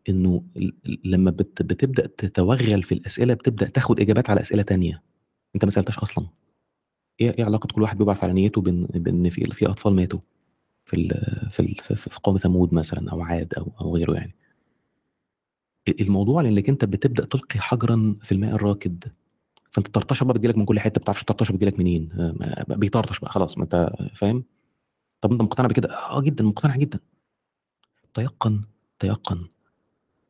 إنه ل لمّا بت بتبدأ تتوغّل في الأسئلة بتبدأ تاخد إجابات على أسئلة تانية، أنت ما سألتهاش أصلًا. إيه إيه علاقة كل واحد بيبعث على نيّته بإن بإن في في أطفال ماتوا في ال في ال في في قوم ثمود مثلًا أو عاد أو أو غيره يعني. الموضوع لإنّك أنت بتبدأ تلقي حجرًا في الماء الراكد، فأنت الطرطشة بقى بتيجي لك من كل حتّة، ما بتعرفش الطرطشة بتيجي لك منين، بيطرطش بقى خلاص ما أنت فاهم؟ طب أنت مقتنع بكده؟ آه جدًا، مقتنع جدًا. تيقّن، تيقّن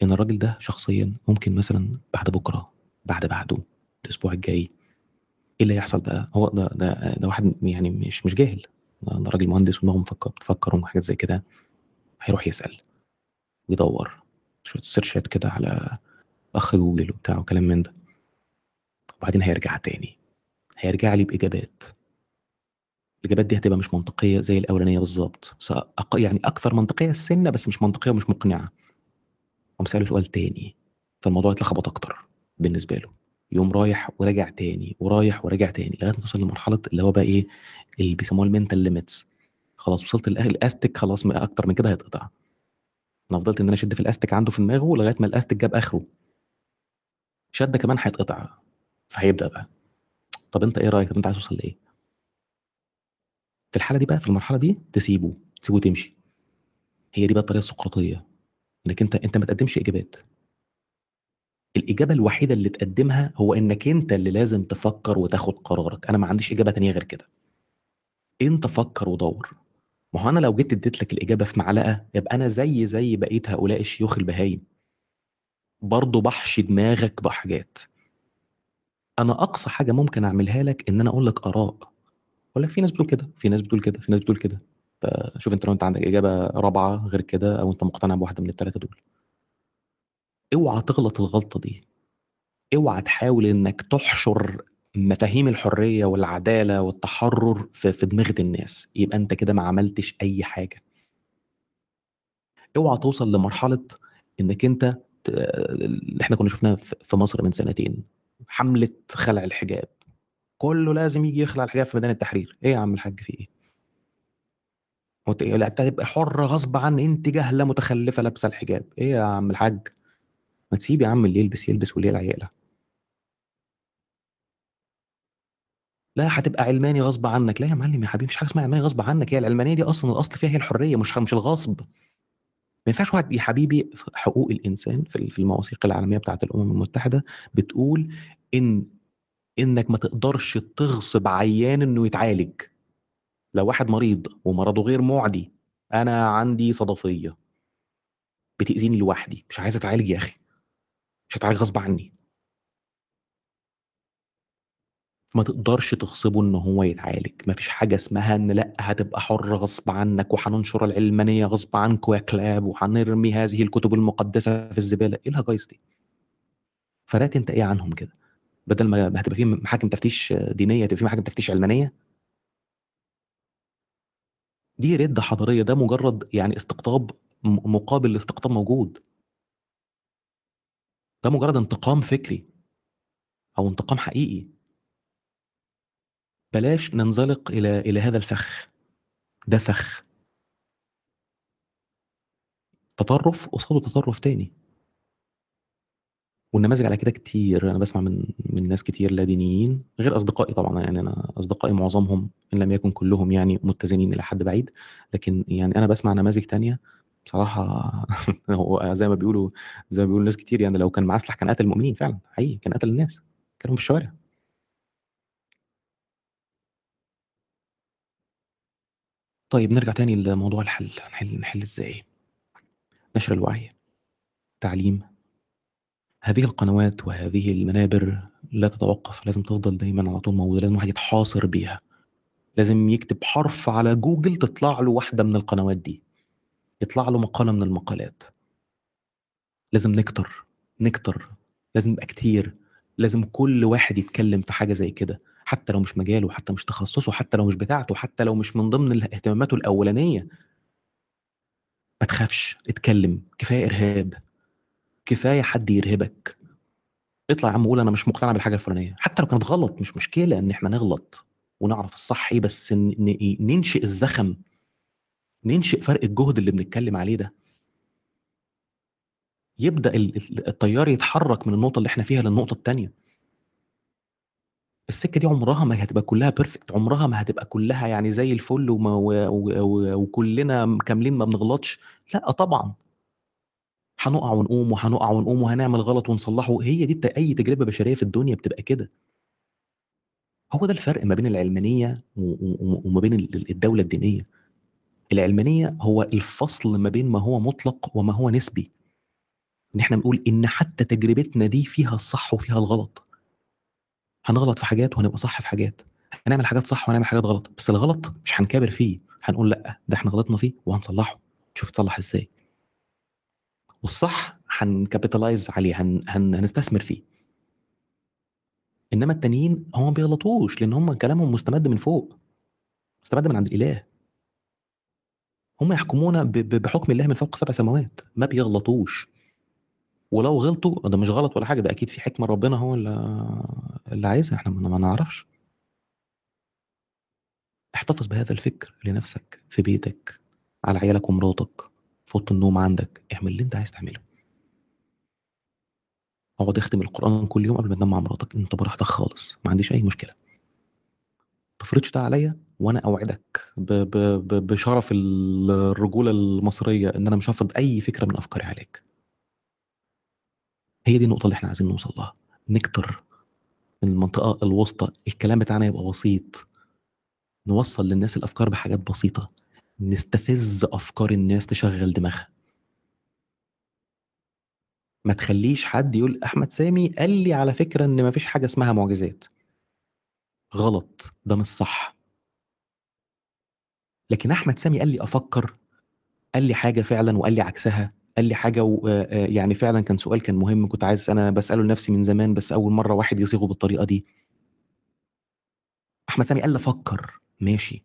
إن الراجل ده شخصيًا ممكن مثلًا بعد بُكرة، بعد بعده، الأسبوع الجاي، إيه اللي هيحصل بقى؟ هو ده ده ده واحد يعني مش مش جاهل، ده ده راجل مهندس ودماغه مفك بتفكّر وحاجات زي كده، هيروح يسأل ويدوّر، شوية سيرشات كده على أخ جوجل وبتاع وكلام من ده. وبعدين هيرجع تاني، هيرجع لي بإجابات. الإجابات دي هتبقى مش منطقية زي الأولانية بالضبط، بس أق يعني أكثر منطقية سِنّة بس مش منطقية ومش مقنعة. قام سأله سؤال تاني، فالموضوع اتلخبط أكتر بالنسبة له، يقوم رايح وراجع تاني، ورايح وراجع تاني، لغاية ما توصل لمرحلة اللي هو بقى إيه، اللي بيسموها الmental limits خلاص وصلت لآخ الأستك خلاص م أكتر من كده هيتقطع. أنا فضلت إن أنا أشد في الأستك عنده في دماغه لغاية ما الأستك جاب آخره. شدّة كمان هيتقطع، فهيبدأ بقى، طب أنت إيه رأيك، طب أنت عايز توصل لإيه؟ في الحالة دي بقى في المرحلة دي تسيبه، تسيبه وتمشي. هي دي بقى الطريقة السقراطية، إنّك أنت أنت ما تقدّمش إجابات. الإجابة الوحيدة اللي تقدّمها هو إنّك أنت اللي لازم تفكّر وتاخد قرارك، أنا ما عنديش إجابة تانية غير كده. أنت فكّر ودوّر، ما هو أنا لو جيت ادّيت لك الإجابة في معلقة، يبقى أنا زيي زي بقية هؤلاء الشيوخ البهايم. برضه باحشي دماغك بحاجات. أنا أقصى حاجة ممكن أعملها لك إن أنا أقول لك آراء، أقول لك في ناس بتقول كده، في ناس بتقول كده، في ناس بتقول كده، فشوف أنت لو أنت عندك إجابة رابعة غير كده أو أنت مقتنع بواحدة من ال3 دول. اوعى تغلط الغلطة دي، اوعى تحاول إنّك تحشر مفاهيم الحرية والعدالة والتحرُّر في في الناس، يبقى أنت كده ما عملتش أي حاجة. اوعى توصل لمرحلة إنّك أنت ت اللي إحنا كُنّا شُفناها في مصر من سنتين، حملة خلع الحجاب، كُلّه لازم ييجي يخلع الحجاب في ميدان التحرير، إيه يا عم الحاج في أنت إيه لأ تبقى حُرّة غصب عن أنتِ جاهلة متخلّفة لابسة الحجاب، إيه يا عم الحاج؟ ما تسيب يا عم اللي يلبس يلبس واللي يقلع يقلع. لا هتبقى علماني غصب عنك، لا يا معلم يا حبيبي ما فيش حاجة اسمها علماني غصب عنك، هي العلمانية دي أصلًا الأصل فيها هي الحرية مش مش الغصب. ما ينفعش واحد يا حبيبي حقوق الإنسان في ال في المواثيق العالمية بتاعة الأمم المتحدة بتقول إن إنّك ما تقدرش تغصب عيّان إنه يتعالج. لو واحد مريض ومرضه غير مُعدي، أنا عندي صدفية. بتأذيني لوحدي، مش عايز أتعالج يا أخي، مش هاتعالج غصب عني. ما تقدرش تغصبه إن هو يتعالج، ما فيش حاجة اسمها إن لأ هتبقى حُر غصب عنك وهننشر العلمانية غصب عنكم يا كلاب وهنرمي هذه الكتب المقدسة في الزبالة، إيه الهجايص دي؟ فرقت أنت إيه عنهم كده؟ بدل ما هتبقى في محاكم تفتيش دينية، هتبقى في محاكم تفتيش علمانية؟ دي رِدّة حضارية، ده مجرد يعني استقطاب مقابل لاستقطاب موجود. ده مجرد انتقام فكري. أو انتقام حقيقي. بلاش ننزلق إلى إلى هذا الفخ، ده فخ. تطرُّف قصاده تطرُّف تاني. والنماذج على كده كتير، أنا باسمع من من ناس كتير لا دينيين، غير أصدقائي طبعًا، يعني أنا أصدقائي معظمهم إن لم يكن كلّهم يعني متّزنين إلى حد بعيد، لكن يعني أنا باسمع نماذج تانية بصراحة هو زي ما بيقولوا زي ما بيقولوا ناس كتير يعني لو كان معاه سلاح كان قتل المؤمنين فعلًا، حقيقي كان قتل الناس، قتلهم في الشوارع. طيب نرجع تاني لموضوع الحل، نحل نحل إزاي؟ نشر الوعي، تعليم. هذه القنوات وهذه المنابر لا تتوقف لازم تفضل دايما على طول موجودة لازم واحد يتحاصر بيها. لازم يكتب حرف على جوجل تطلع له واحدة من القنوات دي. يطلع له مقالة من المقالات. لازم نكتر نكتر لازم نبقى كتير. لازم كل واحد يتكلم في حاجة زي كده حتى لو مش مجاله حتى مش تخصصه حتى لو مش بتاعته حتى لو مش من ضمن اهتماماته الأولانية. ما تخافش اتكلم كفاية إرهاب. كفاية حد يرهبك. اطلع يا عم قول أنا مش مقتنع بالحاجة الفلانية. حتى لو كانت غلط مش مشكلة إن إحنا نغلط ونعرف الصح إيه بس ننشئ الزخم. ننشئ فرق الجهد اللي بنتكلم عليه ده. يبدأ التيار يتحرك من النقطة اللي إحنا فيها للنقطة الثانية السكة دي عمرها ما هتبقى كلها بيرفكت عمرها ما هتبقى كلها يعني زي الفل وما و و وكلنا كاملين ما بنغلطش. لأ طبعا. هنقع ونقوم وهنقع ونقوم وهنعمل غلط ونصلحه. هي دي أي تجربة بشرية في الدنيا بتبقى كده. هو ده الفرق ما بين العلمانية وما بين الدولة الدينية. العلمانية هو الفصل ما بين ما هو مطلق وما هو نسبي. إن إحنا بنقول إن حتى تجربتنا دي فيها الصح وفيها الغلط. هنغلط في حاجات وهنبقى صح في حاجات. هنعمل حاجات صح وهنعمل حاجات غلط. بس الغلط مش هنكابر فيه. هنقول لأ ده إحنا غلطنا فيه وهنصلحه. نشوف تصلح إزاي. والصح هنكابيتالايز عليه هن... هن... هنستثمر فيه. إنما التانيين هم ما بيغلطوش لأن هم كلامهم مستمد من فوق مستمد من عند الإله. هم يحكمون ب... بحكم الله من فوق سبع سماوات ما بيغلطوش. ولو غلطوا ده مش غلط ولا حاجة ده أكيد في حكمة ربنا هو اللي اللي عايزها إحنا ما نعرفش. احتفظ بهذا الفكر لنفسك في بيتك على عيالك ومراتك. في اوضه النوم عندك اعمل اللي انت عايز تعمله. اقعد اختم القرآن كل يوم قبل ما تنام مع مراتك انت براحتك خالص ما عنديش أي مشكلة. تفرضش ده عليا وأنا أوعدك ب ب ب بشرف الرجولة المصرية إن أنا مش هفرض أي فكرة من أفكاري عليك. هي دي النقطة اللي إحنا عايزين نوصل لها. نكتر من المنطقة الوسطى الكلام بتاعنا يبقى بسيط نوصل للناس الأفكار بحاجات بسيطة. نستفز أفكار الناس تشغل دماغها. ما تخليش حد يقول أحمد سامي قال لي على فكرة إن ما فيش حاجة اسمها معجزات. غلط ده مش صح. لكن أحمد سامي قال لي أفكر قال لي حاجة فعلا وقال لي عكسها قال لي حاجة و... يعني فعلا كان سؤال كان مهم كنت عايز أنا بسأله لنفسي من زمان بس أول مرة واحد يصيغه بالطريقة دي. أحمد سامي قال لي أفكر ماشي.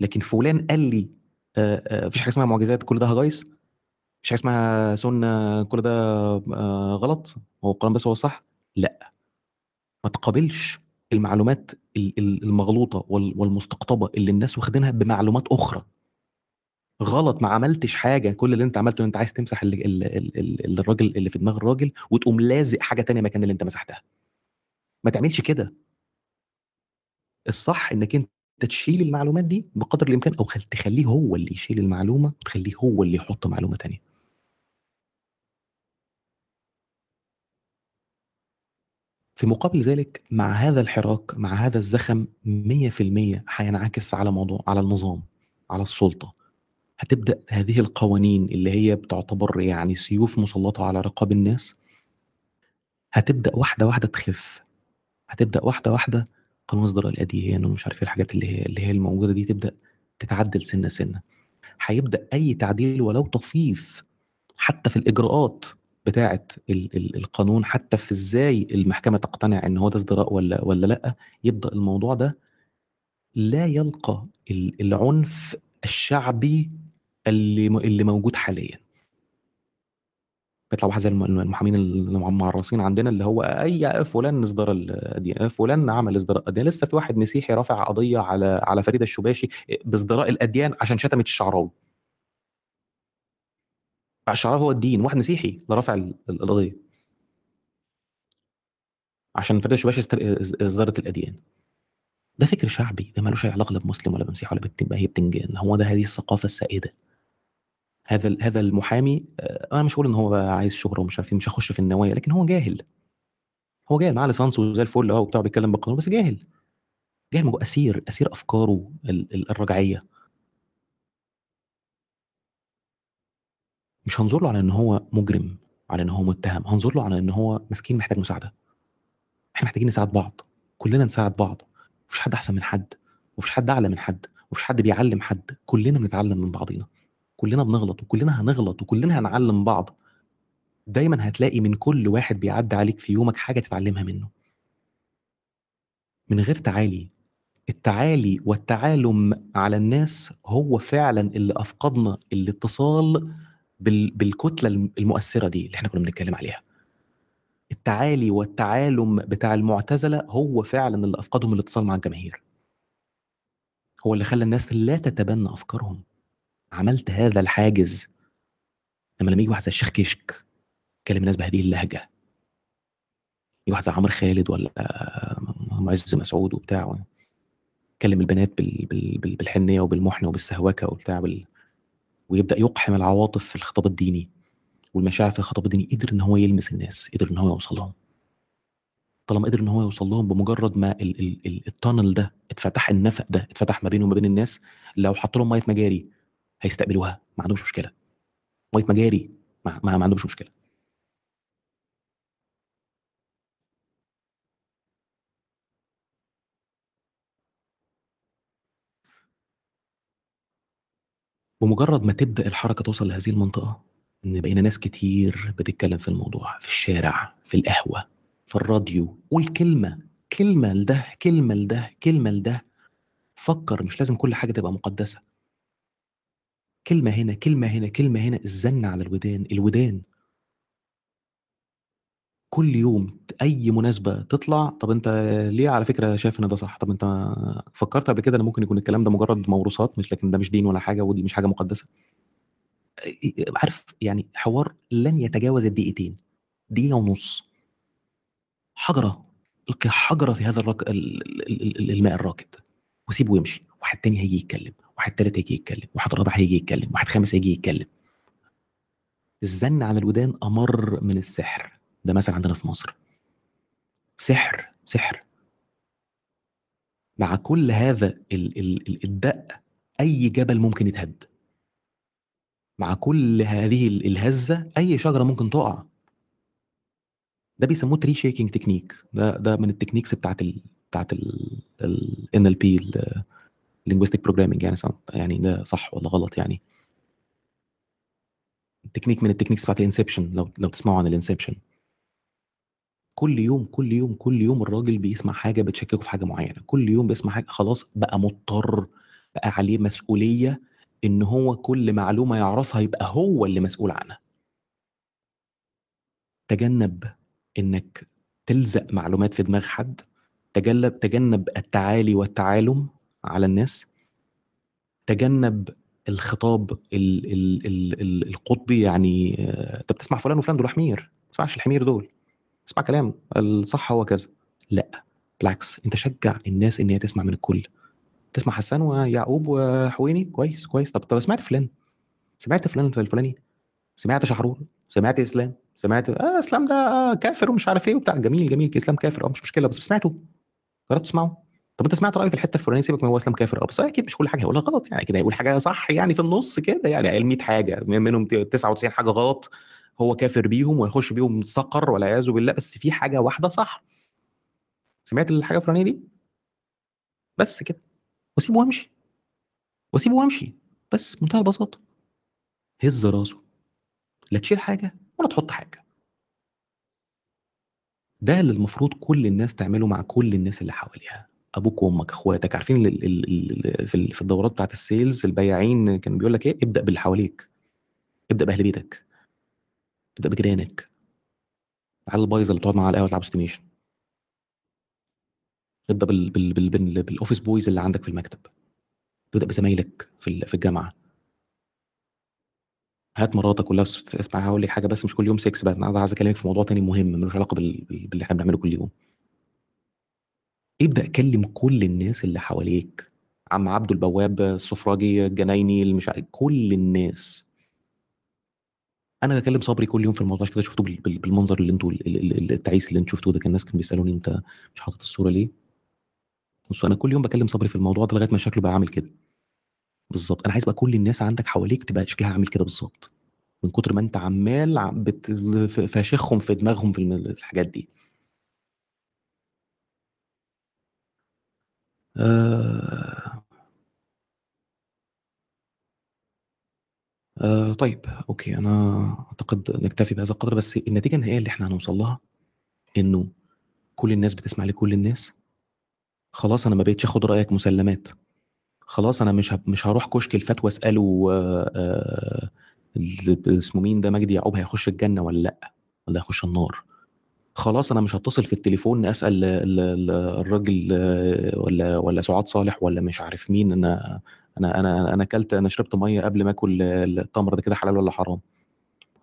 لكن فلان قال لي مفيش حاجة اسمها معجزات كل ده هجايس؟ مفيش حاجة اسمها سنه كل ده غلط؟ هو القرآن بس هو الصح؟ لا. ما تقابلش المعلومات المغلوطة والمستقطبة اللي الناس واخدينها بمعلومات أخرى. غلط ما عملتش حاجة. كل اللي انت عملته إن انت عايز تمسح اللي, اللي الراجل اللي في دماغ الراجل وتقوم لازق حاجة تانية مكان اللي انت مسحتها. ما تعملش كده. الصح إنك انت تشيل المعلومات دي بقدر الإمكان أو تخليه هو اللي يشيل المعلومة وتخليه هو اللي يحط معلومة تانية. في مقابل ذلك مع هذا الحراك مع هذا الزخم 100% هينعكس على موضوع على النظام على السلطة. هتبدأ هذه القوانين اللي هي بتعتبر يعني سيوف مسلطة على رقاب الناس هتبدأ واحدة واحدة تخف. هتبدأ واحدة واحدة قانون ازدراء الأديان ومش عارف إيه الحاجات اللي هي اللي هي الموجودة دي تبدأ تتعدل سنة سنة. هيبدأ أي تعديل ولو طفيف حتى في الإجراءات بتاعه ال ال القانون حتى في إزاي المحكمة تقتنع إن هو ده ازدراء ولا ولا لأ يبدأ الموضوع ده لا يلقى العنف الشعبي اللي اللي موجود حاليا. بيطلع واحد زي المحامين المعرصين عندنا اللي هو أي فلان ازدرى الاديان فلان عمل ازدراء الأديان. لسه في واحد مسيحي رافع قضية على على فريدة الشباشي بازدراء الأديان عشان شتمت الشعراوي. الشعراوي هو الدين واحد مسيحي اللي رافع القضية. عشان فريدة الشباشي ازدرت الأديان. ده فكر شعبي ده ملوش أي علاقة لا بمسلم ولا بمسيحي ولا بتبقى هي بتنجان. هو ده هذه الثقافة السائدة. هذا هذا المحامي أنا مش هقول إن هو عايز شهرة ومش عارف مش هخش في النوايا لكن هو جاهل. هو جاهل معاه ليسانس وزي الفل آه وبتاع بيتكلم بالقانون بس جاهل. جاهل هو أسير أسير أفكاره الرجعية. مش هنظر له على إن هو مجرم على إن هو متهم هنظر له على إن هو مسكين محتاج مساعدة. إحنا محتاجين نساعد بعض كلنا نساعد بعض. مفيش حد أحسن من حد مفيش حد أعلى من حد مفيش حد بيعلم حد كلنا بنتعلم من بعضينا. كلنا بنغلط وكلنا هنغلط وكلنا هنعلم بعض دايما هتلاقي من كل واحد بيعدي عليك في يومك حاجة تتعلمها منه. من غير تعالي التعالي والتعالم على الناس هو فعلا اللي أفقدنا الاتصال بال... بالكتلة المؤثرة دي اللي إحنا كنا بنتكلم عليها. التعالي والتعالم بتاع المعتزلة هو فعلا اللي أفقدهم الاتصال مع الجماهير. هو اللي خلى الناس لا تتبنى أفكارهم. عملت هذا الحاجز لما لما يجي واحد زي الشيخ كشك كلم الناس بهذه اللهجة. يجي واحد زي عمرو خالد ولا معز مسعود وبتاع كلم البنات بال... بال... بال... بالحنية وبالمحنه وبالسهوكة وبتاع بال... ويبدأ يقحم العواطف في الخطاب الديني. والمشاعر في الخطاب الديني قدر إن هو يلمس الناس قدر إن هو يوصل لهم. طالما قدر إن هو يوصل لهم بمجرد ما ال... ال... ال... التانل ده اتفتح النفق ده اتفتح ما بينه وما بين الناس لو حط لهم مية مجاري هيستقبلوها ما عندهمش مشكلة. ميه مجاري ما, ما, عندهمش مشكلة. بمجرد ما تبدأ الحركة توصل لهذه المنطقة إن بقينا ناس كتير بتتكلم في الموضوع في الشارع في القهوة في الراديو قول كلمة كلمة لده كلمة لده كلمة لده. فكر مش لازم كل حاجة تبقى مقدسة. كلمة هنا كلمة هنا كلمة هنا الزن على الودان الودان. كل يوم أي مناسبة تطلع طب أنت ليه على فكرة شايف إن ده صح؟ طب أنت فكرت قبل كده إن ممكن يكون الكلام ده مجرد موروثات مش لكن ده مش دين ولا حاجة ودي مش حاجة مقدسة؟ عارف يعني حوار لن يتجاوز الدقيقتين دقيقة ونص. حجرة القي حجرة في هذا الرك... الماء الراكد. وسيبه يمشي واحد تاني هيجي يتكلم. واحد تالت هيجي يتكلم واحد رابع هيجي يتكلم واحد خامس هيجي يتكلم. الزن على الودان أمر من السحر. ده مثلا عندنا في مصر. سحر سحر. مع كل هذا ال ال الدق أي جبل ممكن يتهد. مع كل هذه الهزة أي شجرة ممكن تقع. ده بيسموه tree shaking technique ده ده من ال techniques بتاعت ال بتاعت ال LP linguistic programming يعني يعني ده صح ولا غلط يعني؟ تكنيك من ال techniques بتاعت ال inception لو لو تسمعوا عن ال inception كل يوم كل يوم كل يوم الراجل بيسمع حاجة بتشككه في حاجة معينة. كل يوم بيسمع حاجة خلاص بقى مضطر بقى عليه مسؤولية إن هو كل معلومة يعرفها يبقى هو اللي مسؤول عنها. تجنب إنك تلزق معلومات في دماغ حد. تجنب تجنب التعالي والتعالم على الناس تجنب الخطاب ال ال ال ال القطبي يعني انت بتسمع فلان وفلان دول حمير ما تسمعش الحمير دول اسمع كلام الصح هو كذا. لا بالعكس انت شجع الناس ان هي تسمع من الكل. تسمع حسان ويعقوب وحويني؟ كويس كويس. طب طب سمعت فلان؟ سمعت فلان الفلاني؟ سمعت شحرور؟ سمعت إسلام؟ سمعت آه إسلام ده آه كافر ومش عارف إيه وبتاع. جميل جميل إسلام كافر آه مش مشكلة بس سمعته جربت تسمعه؟ طب أنت سمعت رايه في الحتة الفلانية؟ سيبك من هو إسلام كافر آه بس أكيد مش كل حاجة. هيقولها غلط يعني. كده هيقول حاجة صح يعني في النص كده يعني. قال 100 حاجة منهم 99 حاجة غلط. هو كافر بيهم ويخش بيهم سقر والعياذ بالله. بس في حاجة واحدة صح. سمعت الحاجة الفلانية دي؟ بس كده. واسيبه وامشي. واسيبه وامشي. بس منتهى البساطة. هز راسه. لا تشيل حاجة ولا تحط حاجة. ده اللي المفروض كل الناس تعمله مع كل الناس اللي حواليها. أبوك وأمك أخواتك عارفين ال ال ال في الدورات بتاعت السيلز البياعين كان بيقول لك إيه؟ ابدأ باللي حواليك. ابدأ بأهل بيتك. ابدأ بجيرانك. العيال البايظه اللي بتقعد معاها على القهوة تلعب estimation. ابدأ بال بال بال بال بال office boys اللي عندك في المكتب. ابدأ بزمايلك في في الجامعة. هات مراتك كلها اسمع هقول لك حاجة بس مش كل يوم سكس بقى أنا عايز أكلمك في موضوع تاني مهم ملوش علاقة بال... باللي إحنا بنعمله كل يوم. ابدأ كلم كل الناس اللي حواليك. عم عبده البواب السفراجي الجنايني المش كل الناس. أنا بكلم صبري كل يوم في الموضوع كده شفته بالمنظر اللي أنتوا التعيس اللي أنتوا شفتوه ده؟ كان الناس كانوا بيسألوني انت مش حاطط الصورة ليه؟ بصوا أنا كل يوم بكلم صبري في الموضوع ده لغاية ما شكله بقى عامل كده. بالظبط. أنا عايز بقى كل الناس عندك حواليك تبقى شكلها عامل كده بالظبط. من كتر ما أنت عمّال بت فاشخهم في دماغهم في الحاجات دي. آآ آآ طيب أوكي، أنا أعتقد نكتفي بهذا القدر، بس النتيجة النهائية اللي إحنا هنوصل لها إنه كل الناس بتسمع لكل الناس. خلاص أنا ما بقيتش آخُد رأيك مسلّمات. خلاص أنا مش مش هاروح كشك الفتوى أسأله آآ ال اسمه مين ده مجدي يعقوب هيخش الجنة والّا لأ، والّا هيخش النار. خلاص أنا مش هاتصل في التليفون أسأل ال ال الراجل والّا والّا سُعاد صالح والّا مش عارف مين، أنا أنا أنا أنا كلت أنا شربت مَيّة قبل ما آكل التمر ده كده حلال والّا حرام.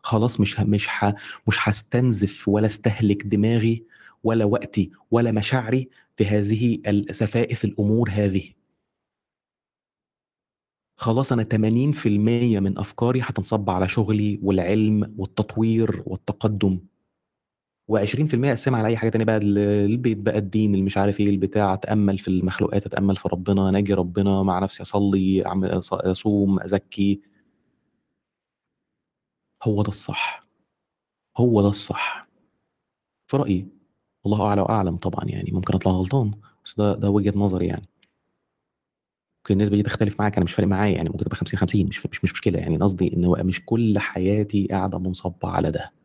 خلاص مش مش ه مش هاستنزف ولا أستهلك دماغي ولا وقتي ولا مشاعري في هذه ال سفائف الأمور هذه. خلاص أنا 80% من أفكاري هتنصب على شغلي والعلم والتطوير والتقدُّم. و20% أقسّمها على أي حاجة تانية بقى ال البيت بقى، الدين، اللي مش عارف إيه، البتاع، أتأمّل في المخلوقات، أتأمّل في ربنا، أناجي ربنا، مع نفسي أصلّي، أعم أص أصوم، أزكّي. هو ده الصح. هو ده الصح. في رأيي. والله أعلى وأعلم طبعًا يعني، ممكن أطلع غلطان، بس ده ده وجهة نظري يعني. ممكن النسبة دي تختلف معاك، أنا مش فارق معايا يعني، ممكن تبقى 50، 50 مش مش مش مشكلة يعني، قصدي هو مش كل حياتي قاعدة منصبة على ده.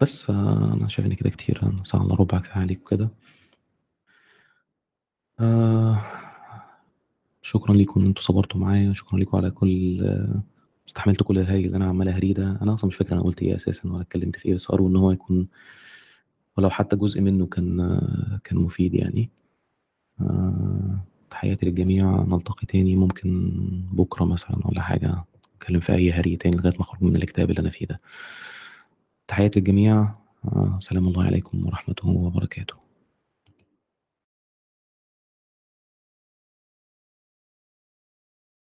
بس، فأنا شايف إن كده كتير، ساعة إلّا ربع كفاية عليك وكده. آآ شكرًا ليكم إن أنتم صبرتوا معايا، شكرًا ليكم على كل استحملتوا كل الهري اللي أنا عمّال أهريه ده، أنا أصلًا مش فاكر أنا قُلت إيه أساسًا ولا اتكلّمت في إيه، بس أرجو إن هو يكون ولو حتى جزء منّه كان كان مفيد يعني. آآ تحياتي للجميع، نلتقي تاني ممكن بُكرة مثلًا والّا حاجة، نتكلّم في أي هري تاني لغاية ما أخرج من الاكتئاب اللي أنا فيه ده. تحياتي للجميع، آآ سلام الله عليكم ورحمته وبركاته.